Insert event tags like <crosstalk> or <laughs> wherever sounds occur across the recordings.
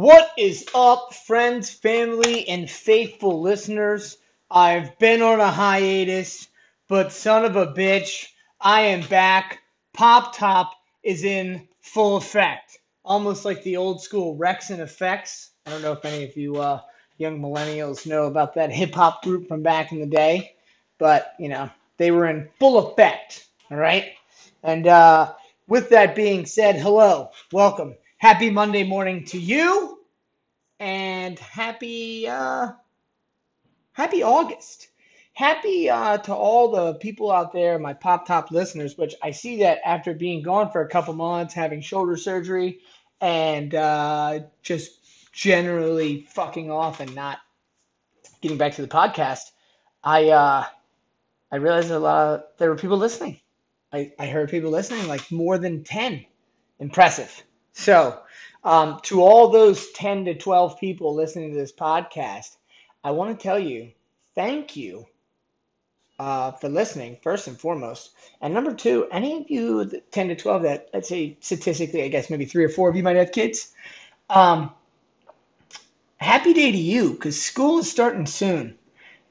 What is up, friends, family, and faithful listeners? I've been on a hiatus, but son of a bitch, I am back. Pop Top is in full effect, almost like the old school Wreckx-N-Effects. I don't know if any of you uh, young millennials know about that hip hop group from back in the day, but you know they were in full effect. All right, and uh, with that being said, hello, welcome, happy Monday morning to you, and happy uh, happy August. Happy uh, to all the people out there, my pop top listeners, which I see that after being gone for a couple months, having shoulder surgery, and uh, just generally fucking off and not getting back to the podcast, I uh, I realized a lot of, there were people listening. I, I heard people listening, like more than 10. Impressive. So, um, to all those 10 to 12 people listening to this podcast, I want to tell you thank you uh, for listening, first and foremost. And number two, any of you 10 to 12 that, let's say statistically, I guess maybe three or four of you might have kids, um, happy day to you because school is starting soon.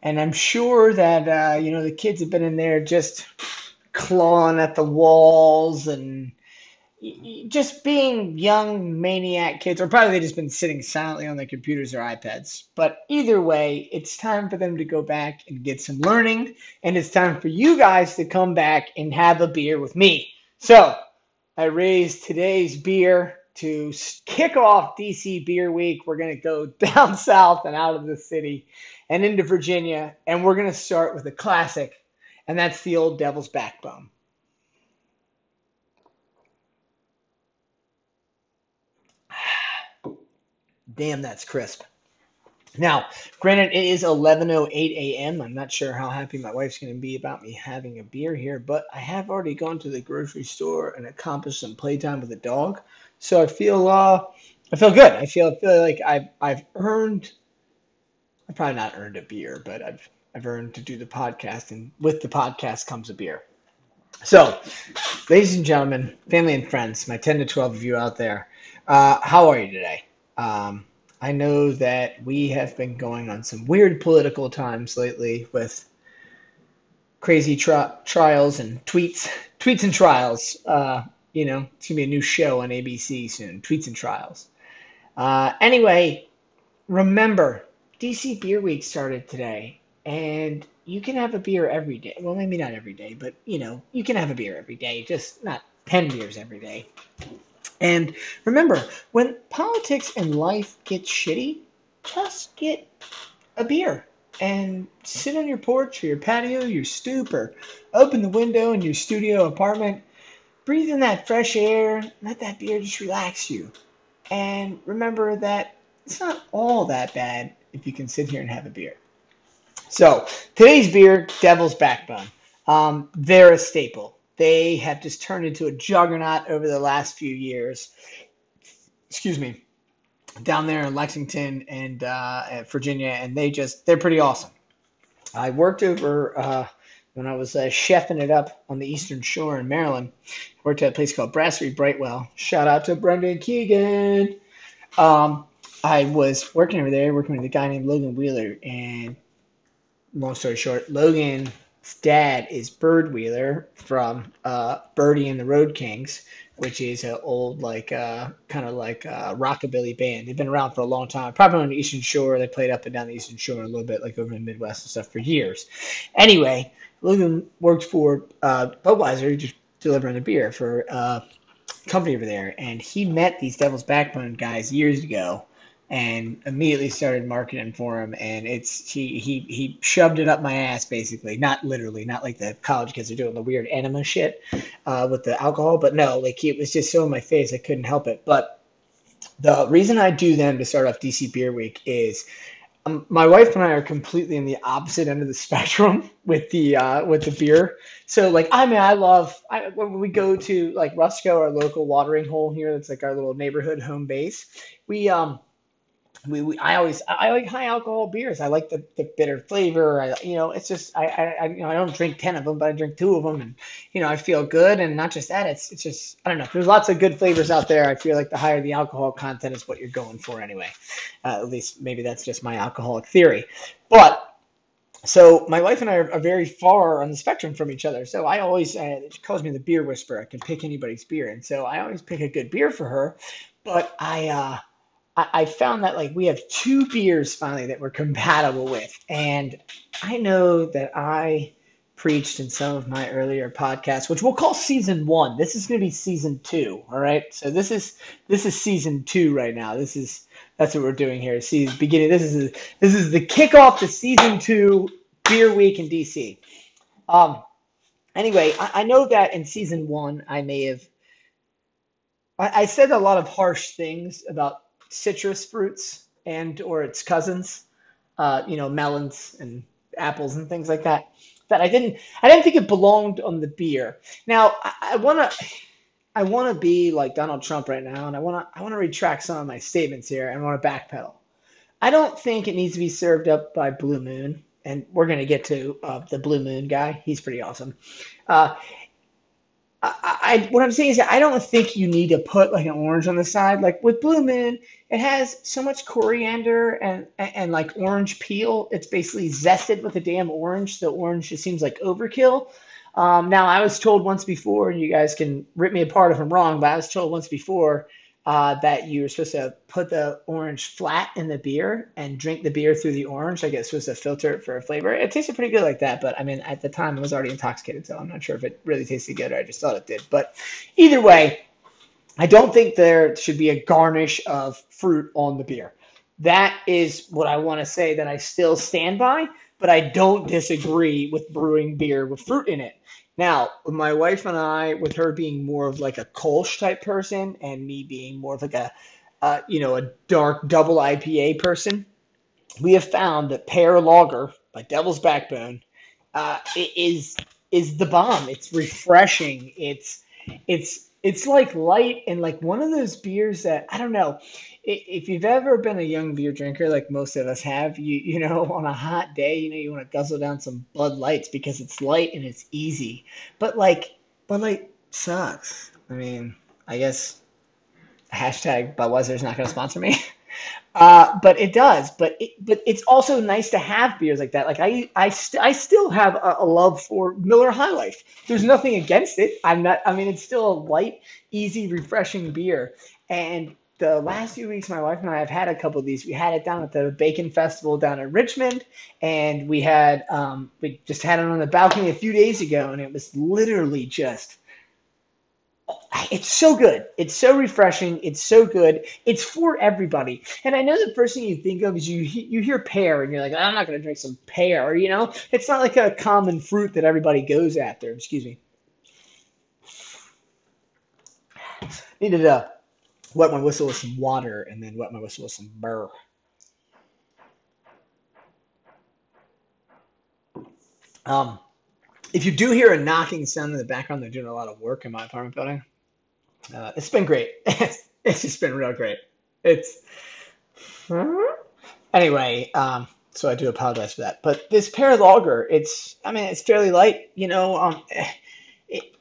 And I'm sure that, uh, you know, the kids have been in there just clawing at the walls and just being young maniac kids, or probably they've just been sitting silently on their computers or iPads. But either way, it's time for them to go back and get some learning, and it's time for you guys to come back and have a beer with me. So I raised today's beer to kick off DC Beer Week. We're going to go <laughs> down south and out of the city and into Virginia, and we're going to start with a classic, and that's the Old Devil's Backbone. Damn, that's crisp. Now, granted, it is 11:08 a.m. I'm not sure how happy my wife's going to be about me having a beer here, but I have already gone to the grocery store and accomplished some playtime with the dog, so I feel uh, I feel good. I feel I feel like I've I've earned. I've probably not earned a beer, but I've I've earned to do the podcast, and with the podcast comes a beer. So, ladies and gentlemen, family and friends, my 10 to 12 of you out there, uh, how are you today? Um, I know that we have been going on some weird political times lately with crazy tri- trials and tweets, <laughs> tweets and trials. Uh, you know, it's gonna be a new show on ABC soon, tweets and trials. Uh, anyway, remember, DC Beer Week started today, and you can have a beer every day. Well, maybe not every day, but you know, you can have a beer every day, just not ten beers every day. And remember, when politics and life get shitty, just get a beer and sit on your porch or your patio, your stoop, or open the window in your studio apartment. Breathe in that fresh air. Let that beer just relax you. And remember that it's not all that bad if you can sit here and have a beer. So today's beer, Devil's Backbone. Um, they're a staple. They have just turned into a juggernaut over the last few years. Excuse me, down there in Lexington and uh, Virginia, and they just they're pretty awesome. I worked over uh, when I was uh, chefing it up on the Eastern Shore in Maryland. Worked at a place called Brasserie Brightwell. Shout out to Brendan Keegan. Um, I was working over there, working with a guy named Logan Wheeler, and long story short, Logan dad is Bird Wheeler from uh, Birdie and the Road Kings, which is an old like uh, kind of like uh, rockabilly band. They've been around for a long time. Probably on the Eastern Shore. They played up and down the Eastern Shore a little bit, like over in the Midwest and stuff for years. Anyway, Logan worked for uh, Budweiser, just delivering the beer for a uh, company over there, and he met these Devil's Backbone guys years ago and immediately started marketing for him and it's he he he shoved it up my ass basically. Not literally not like the college kids are doing the weird enema shit uh, with the alcohol but no like it was just so in my face i couldn't help it. But the reason i do them to start off dc beer week is um, my wife and i are completely in the opposite end of the <laughs> spectrum with the uh, with the beer. So like i mean i love I, when we go to like Rustico our local watering hole here that's like our little neighborhood home base we um we, we I always I like high alcohol beers. I like the, the bitter flavor. I you know it's just I, I you know I don't drink ten of them, but I drink two of them, and you know I feel good. And not just that, it's it's just I don't know. There's lots of good flavors out there. I feel like the higher the alcohol content is what you're going for anyway. Uh, at least maybe that's just my alcoholic theory. But so my wife and I are, are very far on the spectrum from each other. So I always uh, she calls me the beer whisperer. I can pick anybody's beer, and so I always pick a good beer for her. But I. Uh, I, found that like we have two beers finally that we're compatible with, and I know that I preached in some of my earlier podcasts, which we'll call season one. This is going to be season two. All right, so this is this is season two right now. This is that's what we're doing here. See, beginning. This is this is the kickoff to season two beer week in DC. Um. Anyway, I, I know that in season one I may have I, I said a lot of harsh things about citrus fruits and or its cousins, uh, you know, melons and apples and things like that. That I didn't I didn't think it belonged on the beer. Now I, I wanna I wanna be like Donald Trump right now, and I wanna I wanna retract some of my statements here and wanna backpedal. I don't think it needs to be served up by Blue Moon, and we're gonna get to uh, the Blue Moon guy. He's pretty awesome. Uh, I, I, what I'm saying is I don't think you need to put like an orange on the side. Like with Blue Moon, it has so much coriander and, and, and like orange peel. It's basically zested with a damn orange. The orange just seems like overkill. Um, now I was told once before, and you guys can rip me apart if I'm wrong, but I was told once before uh, that you're supposed to put the orange flat in the beer and drink the beer through the orange. Like it's supposed to filter it for a flavor. It tasted pretty good like that, but I mean, at the time I was already intoxicated, so I'm not sure if it really tasted good or I just thought it did. But either way, I don't think there should be a garnish of fruit on the beer. That is what I want to say that I still stand by, but I don't disagree with brewing beer with fruit in it. Now, my wife and I, with her being more of like a Kolsch type person, and me being more of like a, uh, you know, a dark double IPA person, we have found that Pear Lager by Devil's Backbone uh, is is the bomb. It's refreshing. It's it's it's like light and like one of those beers that I don't know if you've ever been a young beer drinker, like most of us have, you you know, <laughs> on a hot day, you know, you want to guzzle down some Bud Lights because it's light and it's easy. But like Bud Light sucks. I mean, I guess hashtag Budweiser's not going to sponsor me. <laughs> Uh, but it does. But it, but it's also nice to have beers like that. Like I I, st- I still have a, a, love for Miller High Life. There's nothing against it. I'm not. I mean, it's still a light, easy, refreshing beer. And the last few weeks, my wife and I have had a couple of these. We had it down at the Bacon Festival down in Richmond, and we had um, we just had it on the balcony a few days ago, and it was literally just. It's so good. It's so refreshing. It's so good. It's for everybody. And I know the first thing you think of is you you hear pear and you're like, I'm not going to drink some pear. You know, it's not like a common fruit that everybody goes after. Excuse me. Needed to wet my whistle with some water and then wet my whistle with some burr. Um, if you do hear a knocking sound in the background, they're doing a lot of work in my apartment building. Uh, it's been great. <laughs> it's just been real great. It's anyway. Um, so I do apologize for that. But this pear lager, it's I mean it's fairly light. You know, um, it,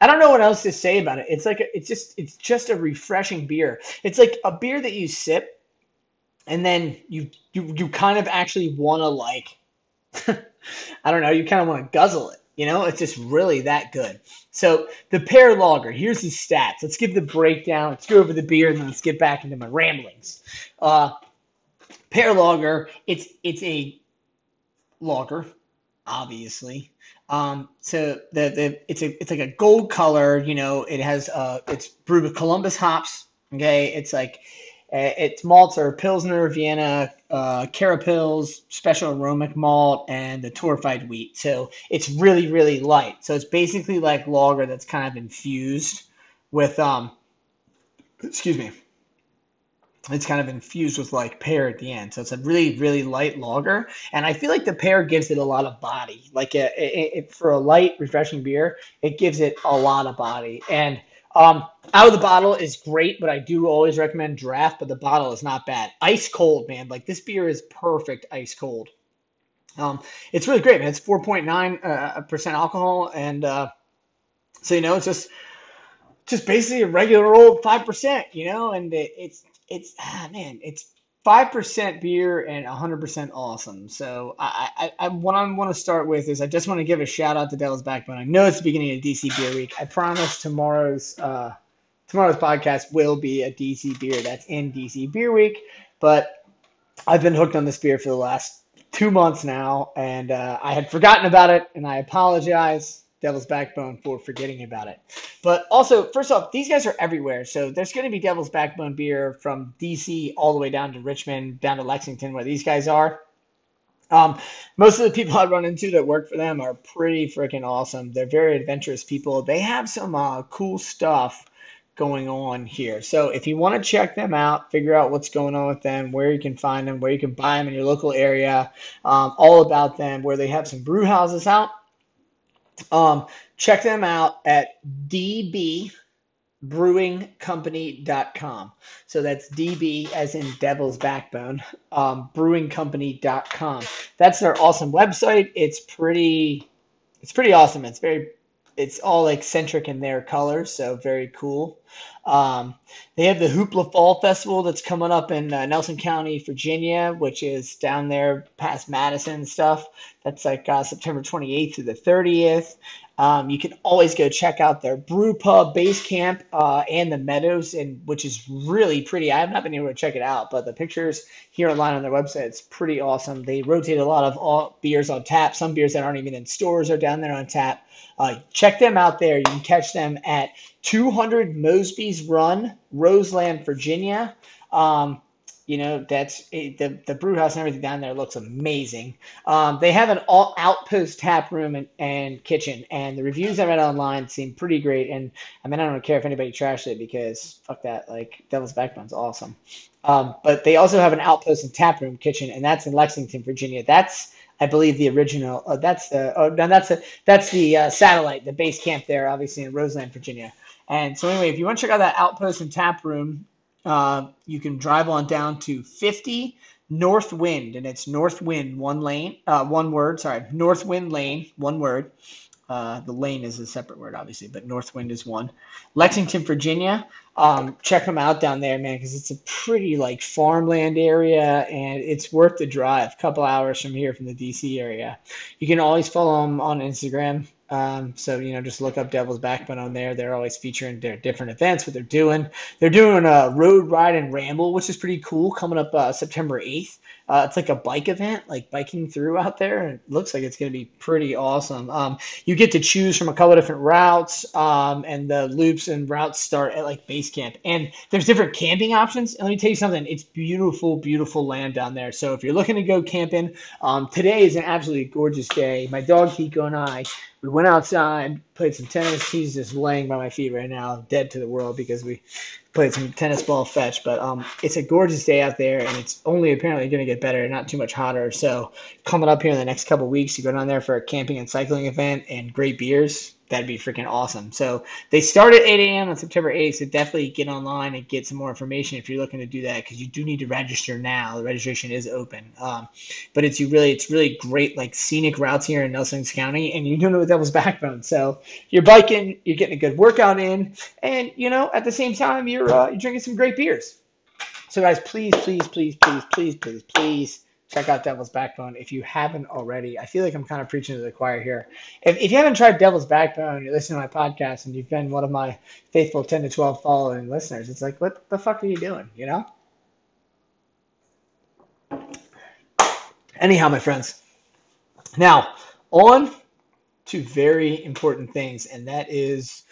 I don't know what else to say about it. It's like a, it's just it's just a refreshing beer. It's like a beer that you sip, and then you you you kind of actually want to like, <laughs> I don't know, you kind of want to guzzle it. You know, it's just really that good. So the pear lager. Here's the stats. Let's give the breakdown. Let's go over the beer, and then let's get back into my ramblings. Uh, pear lager. It's it's a lager, obviously. Um, so the, the it's a it's like a gold color. You know, it has uh, it's brewed with Columbus hops. Okay, it's like its malts are Pilsner, Vienna, uh, Carapils, Special Aromatic Malt, and the torrefied wheat. So it's really really light. So it's basically like lager that's kind of infused with um, excuse me, it's kind of infused with like pear at the end. So it's a really, really light lager. And I feel like the pear gives it a lot of body. Like a, for a light, refreshing beer, it gives it a lot of body. And Um, out of the bottle is great, but I do always recommend draft. But the bottle is not bad. Ice cold, man. Like this beer is perfect ice cold. Um, it's really great, man. It's 4.9 uh, percent alcohol, and uh, so you know, it's just just basically a regular old five percent, you know, and it, it's it's ah, man, it's five percent beer and hundred percent awesome. So I, I, I what I want to start with is I just want to give a shout out to Devil's Backbone. I know it's the beginning of DC Beer Week. I promise tomorrow's uh, tomorrow's podcast will be a DC beer that's in DC Beer Week, but I've been hooked on this beer for the last two months now, and uh, I had forgotten about it, and I apologize. Devil's Backbone for forgetting about it. But also, first off, these guys are everywhere. So there's going to be Devil's Backbone beer from DC all the way down to Richmond, down to Lexington, where these guys are. Um, most of the people <laughs> I run into that work for them are pretty freaking awesome. They're very adventurous people. They have some uh, cool stuff going on here. So if you want to check them out, figure out what's going on with them, where you can find them, where you can buy them in your local area, um, all about them, where they have some brew houses out um, check them out at dbbrewingcompany.com. So that's DB as in Devil's Backbone, um, brewingcompany.com. That's their awesome website. It's pretty, it's pretty awesome. It's very, it's all eccentric in their colors, so very cool. Um, they have the Hoopla Fall Festival that's coming up in uh, Nelson County, Virginia, which is down there past Madison and stuff. That's like uh, September 28th through the 30th. Um, you can always go check out their brew pub base camp uh, and the meadows, and which is really pretty. I have not been able to check it out, but the pictures here online on their website it's pretty awesome. They rotate a lot of all beers on tap. Some beers that aren't even in stores are down there on tap. Uh, check them out there. You can catch them at 200 Mosby's Run, Roseland, Virginia. Um, you know, that's the the brew house and everything down there looks amazing. Um, they have an all outpost tap room and, and kitchen, and the reviews I read online seem pretty great. And I mean, I don't care if anybody trashed it because fuck that. Like Devil's Backbone's awesome. Um, but they also have an outpost and tap room kitchen, and that's in Lexington, Virginia. That's I believe the original. Uh, that's the oh no, that's a, that's the uh, satellite, the base camp there, obviously in Roseland, Virginia. And so anyway, if you want to check out that outpost and tap room, uh, you can drive on down to 50 North Wind, and it's North Wind, one lane, uh, one word. Sorry, North Wind Lane, one word. Uh, the lane is a separate word, obviously, but North Wind is one. Lexington, Virginia. Um, check them out down there, man, because it's a pretty like farmland area, and it's worth the drive. A couple hours from here, from the DC area. You can always follow them on Instagram um, so you know, just look up Devil's Backbone on there. They're always featuring their different events, what they're doing. They're doing a road ride and ramble, which is pretty cool. Coming up uh, September eighth. Uh, it's like a bike event, like biking through out there. It looks like it's going to be pretty awesome. Um, you get to choose from a couple different routes, um, and the loops and routes start at like base camp. And there's different camping options. And let me tell you something, it's beautiful, beautiful land down there. So if you're looking to go camping, um, today is an absolutely gorgeous day. My dog Hiko and I we went outside, played some tennis. He's just laying by my feet right now, dead to the world because we played some tennis ball fetch. But um, it's a gorgeous day out there, and it's only apparently going to get better, not too much hotter. So coming up here in the next couple weeks, you go down there for a camping and cycling event and great beers that'd be freaking awesome. So they start at 8 a.m. on September 8th. So definitely get online and get some more information if you're looking to do that because you do need to register now. The registration is open. Um, but it's you really it's really great like scenic routes here in Nelson County, and you're doing it with Devil's <laughs> Backbone. So you're biking, you're getting a good workout in, and you know at the same time you're uh, you're drinking some great beers. So guys, please, please, please, please, please, please, please check out Devil's Backbone if you haven't already. I feel like I'm kind of preaching to the choir here. If, if you haven't tried Devil's Backbone, you're listening to my podcast, and you've been one of my faithful 10 to 12 following listeners, it's like, what the fuck are you doing? You know? Anyhow, my friends. Now, on to very important things, and that is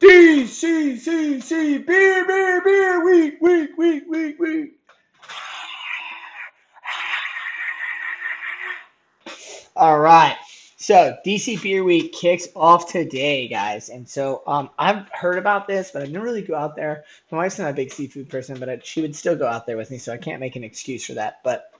DCCC beer, beer, beer, week, week, week, week, week. All right. So DC Beer Week kicks off today, guys. And so um, I've heard about this, but I didn't really go out there. My wife's not a big seafood person, but I, she would still go out there with me, so I can't make an excuse for that. But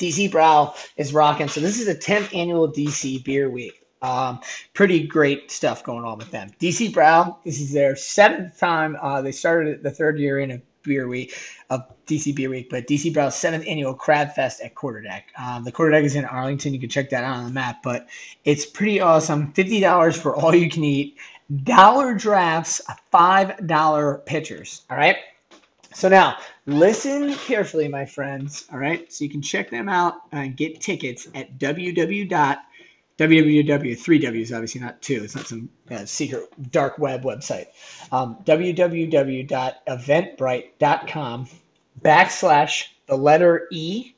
DC Brau is rocking. So this is the 10th annual DC Beer Week. Um, pretty great stuff going on with them. DC Brau, this is their seventh time. Uh, they started the third year in beer week of DC Beer Week, but DC Brau's seventh annual Crab Fest at Quarterdeck. Um, the Quarterdeck is in Arlington. You can check that out on the map, but it's pretty awesome. Fifty dollars for all you can eat. Dollar drafts, five dollar pitchers. All right. So now listen carefully, my friends. All right. So you can check them out and get tickets at www www, three W's, obviously not two. It's not some uh, secret dark web website. Um, www.eventbrite.com backslash the letter E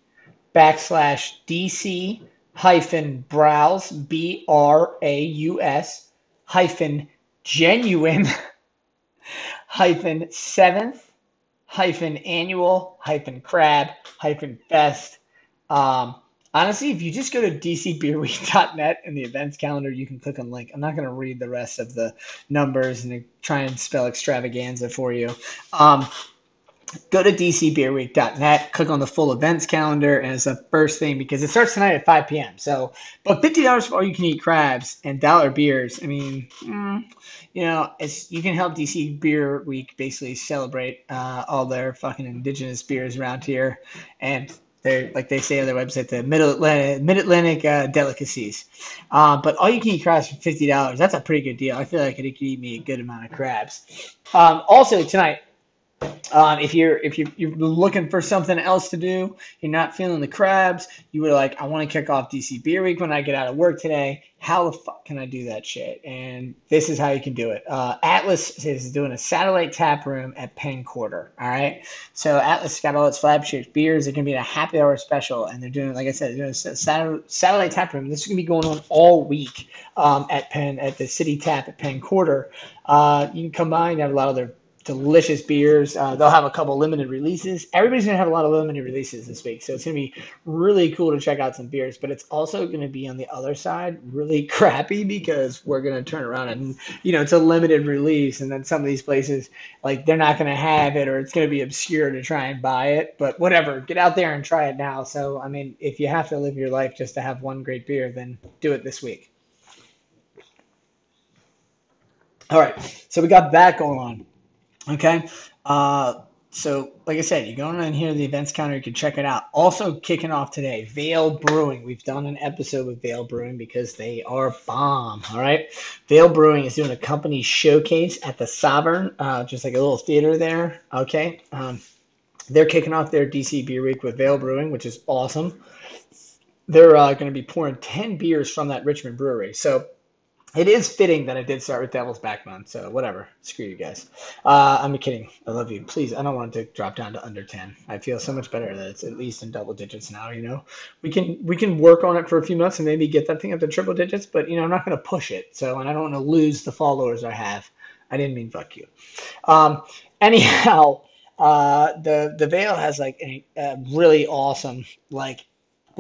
backslash DC hyphen browse, B R A U S hyphen genuine <laughs> hyphen seventh hyphen annual hyphen crab hyphen fest. Um, Honestly, if you just go to dcbeerweek.net in the events calendar, you can click on link. I'm not going to read the rest of the numbers and try and spell extravaganza for you. Um, go to dcbeerweek.net, click on the full events calendar, and it's the first thing because it starts tonight at 5 p.m. So, but $50 for all you can eat crabs and dollar beers. I mean, mm, you know, it's you can help DC Beer Week basically celebrate uh, all their fucking indigenous beers around here and they're like they say on their website, the Mid Atlantic, Mid Atlantic uh, delicacies. Uh, but all you can eat crabs for fifty dollars. That's a pretty good deal. I feel like it could eat me a good amount of crabs. Um, also tonight, um, if you're if you're, you're looking for something else to do, you're not feeling the crabs, you were like, I want to kick off DC Beer Week when I get out of work today. How the fuck can I do that shit? And this is how you can do it. Uh, Atlas is doing a satellite tap room at Penn Quarter. All right, so Atlas got all its flagship beers. They're gonna be a happy hour special, and they're doing, like I said, doing a satellite tap room. This is gonna be going on all week um, at Penn at the City Tap at Penn Quarter. Uh, you can and have a lot of their delicious beers. Uh, they'll have a couple limited releases. Everybody's going to have a lot of limited releases this week. So it's going to be really cool to check out some beers, but it's also going to be on the other side really <laughs> crappy because we're going to turn around and, you know, it's a limited release. And then some of these places, like, they're not going to have it or it's going to be obscure to try and buy it. But whatever, get out there and try it now. So, I mean, if you have to live your life just to have one great beer, then do it this week. All right, so we got that going on. Okay. Uh, so, like I said, you go on in here the events counter, you can check it out. Also, kicking off today, Veil Brewing. We've done an episode with Veil Brewing because they are bomb. All right. Veil Brewing is doing a company showcase at the Sovereign, uh, just like a little theater there. Okay. Um, they're kicking off their DC Beer Week with Vale Brewing, which is awesome. They're uh, going to be pouring 10 beers from that Richmond brewery. So, it is fitting that I did start with Devil's Backbone, so whatever. Screw you guys. Uh, I'm kidding. I love you. Please, I don't want to drop down to under ten. I feel so much better that it's at least in double digits now. You know, we can we can work on it for a few months and maybe get that thing up to triple digits. But you know, I'm not going to push it. So, and I don't want to lose the followers I have. I didn't mean fuck you. Um, anyhow, uh, the the Veil has like a, a really awesome like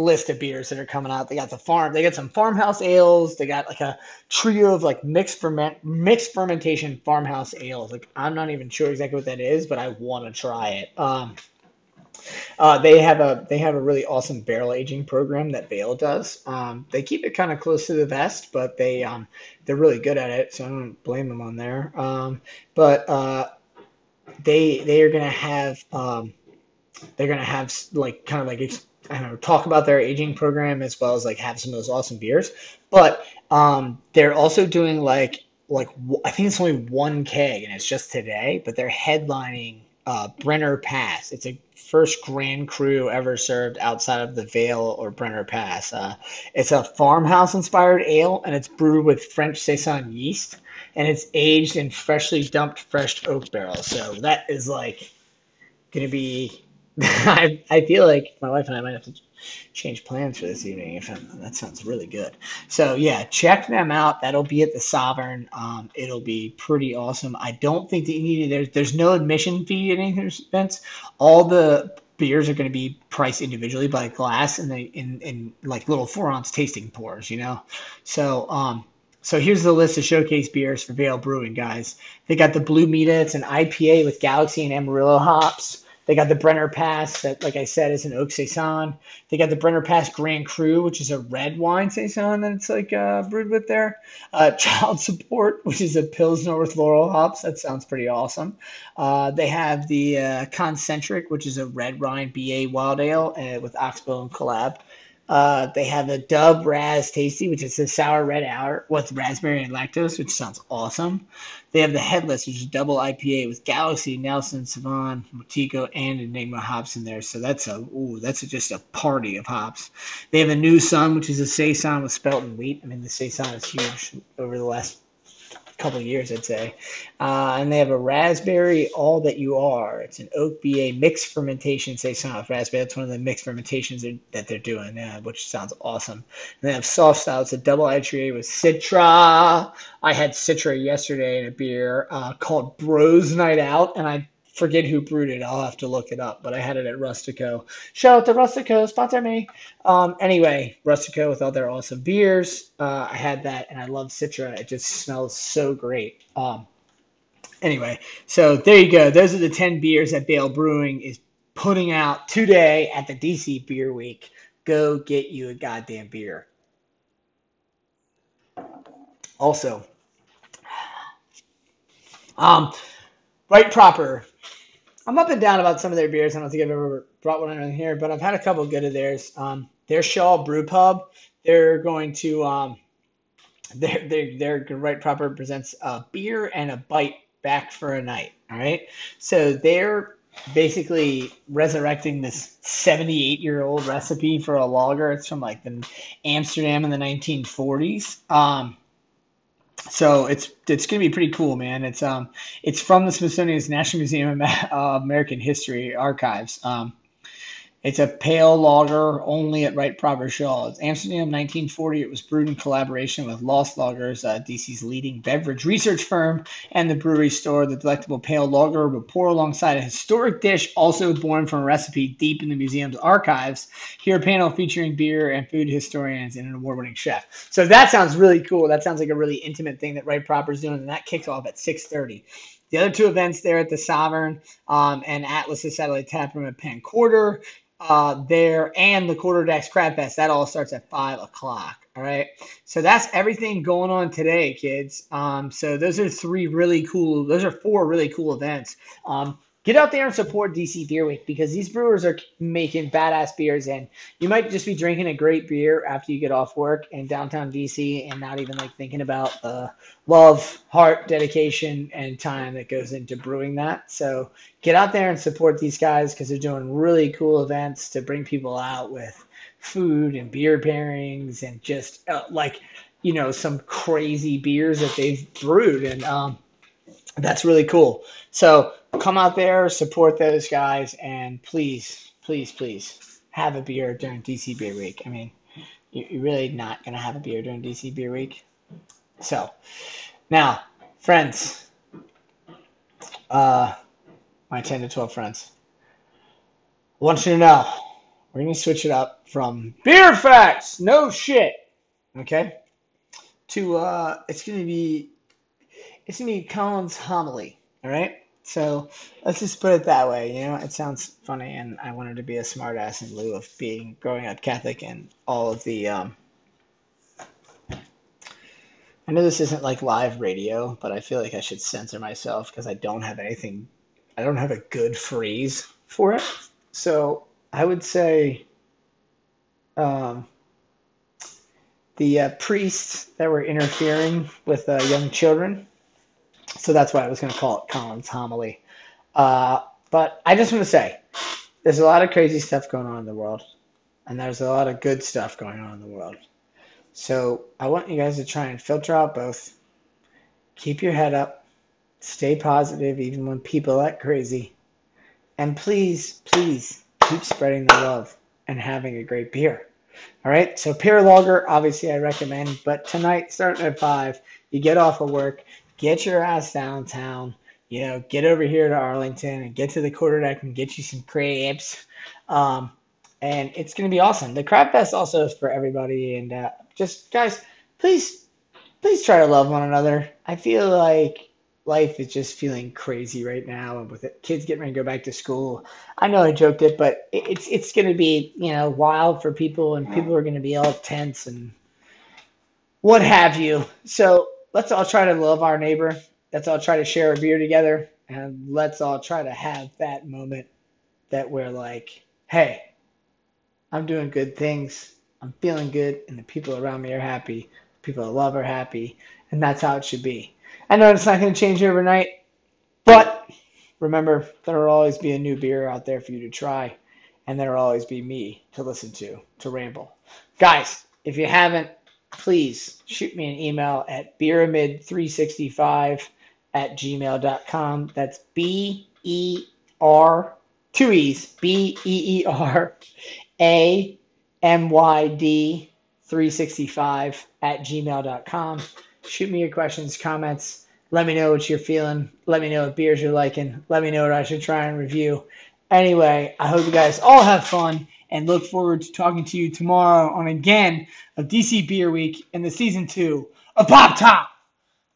list of beers that are coming out. They got the farm, they got some farmhouse ales. They got like a trio of like mixed ferment, mixed fermentation farmhouse ales. Like I'm not even sure exactly what that is, but I want to try it. Um, uh, they have a they have a really awesome barrel aging program that Veil does. Um, they keep it kind of close to the vest, but they um, they're really good at it, so I don't blame them on there. Um, but uh, they they are gonna have um, they're gonna have like kind of like I don't know, talk about their aging program as well as like have some of those awesome beers. But um, they're also doing like like I think it's only one keg and it's just today, but they're headlining uh, Brenner Pass. It's a first Grand Cru ever served outside of the Veil or Brenner Pass. Uh, it's a farmhouse inspired ale and it's brewed with French saison yeast and it's aged in freshly dumped fresh oak barrels. So that is like going to be <laughs> I, I feel like my wife and I might have to change plans for this evening. If I'm, that sounds really good. So yeah, check them out. That'll be at the Sovereign. Um, it'll be pretty awesome. I don't think that you need there's there's no admission fee at any events. All the beers are going to be priced individually by glass and they in in like little four ounce tasting pours. You know, so um. So here's the list of showcase beers for Veil Brewing, guys. They got the Blue Mita. It's an IPA with Galaxy and Amarillo hops. They got the Brenner Pass that, like I said, is an oak saison. They got the Brenner Pass Grand Cru, which is a red wine saison that's like uh, brewed with there. Uh, <laughs> Child Support, which is a Pilsner with laurel hops. That sounds pretty awesome. Uh, they have the uh, Concentric, which is a red wine BA wild ale uh, with Oxbow and collab. Uh, they have a Dub Raz Tasty, which is a sour red hour with raspberry and lactose, which sounds awesome. They have the Headless, which is double IPA with Galaxy, Nelson, Sauvin, Motueka, and Enigma hops in there. So that's a ooh, that's a, just a party of hops. They have a New Sun, which is a saison with spelt and wheat. I mean, the saison is huge over the last couple years, I'd say. Uh, and they have a raspberry all that you are. It's an oak BA mixed fermentation saison with raspberry. That's one of the mixed fermentations that they're doing, uh, which sounds awesome. And they have soft style. It's a double IPA with Citra. I had Citra yesterday in a beer uh, called Bros Night Out, and I forget who brewed it. I'll have to look it up, but I had it at Rustico. Shout out to Rustico, sponsor me. Um, anyway, Rustico with all their awesome beers. Uh, I had that, and I love Citra. It just smells so great. Um, anyway, so there you go. Those are the 10 beers that Veil Brewing is putting out today at the DC Beer Week. Go get you a goddamn beer. Also, um, right proper I'm up and down about some of their beers. I don't think I've ever brought one in here, but I've had a couple good of theirs. Um, their Shaw Brew Pub, they're going to um, their their their right proper presents a beer and a bite back for a night. All right, so they're basically resurrecting this 78 year old recipe for a lager. It's from like the Amsterdam in the 1940s. Um, so it's it's gonna be pretty cool, man. It's um it's from the Smithsonian's National Museum of American History Archives. Um, it's a pale lager only at Right Proper Shaw. It's Amsterdam 1940. It was brewed in collaboration with Lost Lagers, uh, DC's leading beverage research firm, and the brewery store. The delectable pale lager will pour alongside a historic dish also born from a recipe deep in the museum's archives. Here, a panel featuring beer and food historians and an award-winning chef. So that sounds really cool. That sounds like a really intimate thing that Right Proper is doing, and that kicks off at 6:30. The other two events there at the Sovereign um, and Atlas's Satellite Tap Room at Quarter uh, there and the Quarter Decks Crab Fest. That all starts at five o'clock. All right. So that's everything going on today, kids. Um, so those are three really cool. Those are four really cool events. Um, get out there and support DC Beer Week because these brewers are making badass beers, and you might just be drinking a great beer after you get off work in downtown DC and not even like thinking about the love, heart, dedication, and time that goes into brewing that. So get out there and support these guys because they're doing really cool events to bring people out with food and beer pairings and just uh, like you know some crazy beers that they've brewed and um, that's really cool. So come out there, support those guys, and please, please, please have a beer during DC Beer Week. I mean, you're really not going to have a beer during DC Beer Week. So, now, friends, uh, my 10 to 12 friends, I want you to know we're going to switch it up from beer facts, no shit, okay, to, uh, it's going to be, it's to be Colin's homily, all right? So let's just put it that way. You know, it sounds funny, and I wanted to be a smartass in lieu of being growing up Catholic and all of the. Um, I know this isn't like live radio, but I feel like I should censor myself because I don't have anything. I don't have a good phrase for it. So I would say um, the uh, priests that were interfering with uh, young children so that's why I was going to call it Colin's homily. Uh, but I just want to say there's a lot of crazy stuff going on in the world, and there's a lot of good stuff going on in the world. So I want you guys to try and filter out both. Keep your head up. Stay positive even when people act crazy. And please, please keep spreading the love and having a great beer. All right, so Pear Lager, obviously I recommend, but tonight, starting at 5, you get off of work, get your ass downtown. You know, get over here to Arlington and get to the quarter deck and get you some crepes. Um, and it's going to be awesome. The Crab Fest also is for everybody. And uh, just, guys, please, please try to love one another. I feel like life is just feeling crazy right now, and with it, kids getting ready to go back to school. I know I joked it, but it's it's going to be you know wild for people, and people are going to be all tense and what have you. So let's all try to love our neighbor. Let's all try to share a beer together, and let's all try to have that moment that we're like, hey, I'm doing good things. I'm feeling good, and the people around me are happy. People I love are happy, and that's how it should be. I know it's not going to change overnight, but remember, there will always be a new beer out there for you to try, and there will always be me to listen to, to ramble. Guys, if you haven't, please shoot me an email at beeramyd365 at gmail.com. That's B E R, two E's, B E E R A M Y D 365 at gmail.com. Shoot me your questions, comments. Let me know what you're feeling. Let me know what beers you're liking. Let me know what I should try and review. Anyway, I hope you guys all have fun and look forward to talking to you tomorrow on again of DC Beer Week and the season two of Pop Top.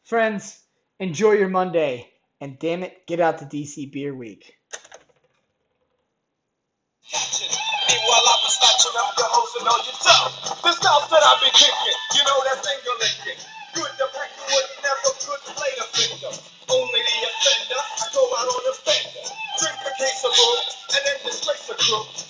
Friends, enjoy your Monday and damn it, get out to DC Beer Week. Only the offender, I go out on fender. Drink a case of and then disgrace.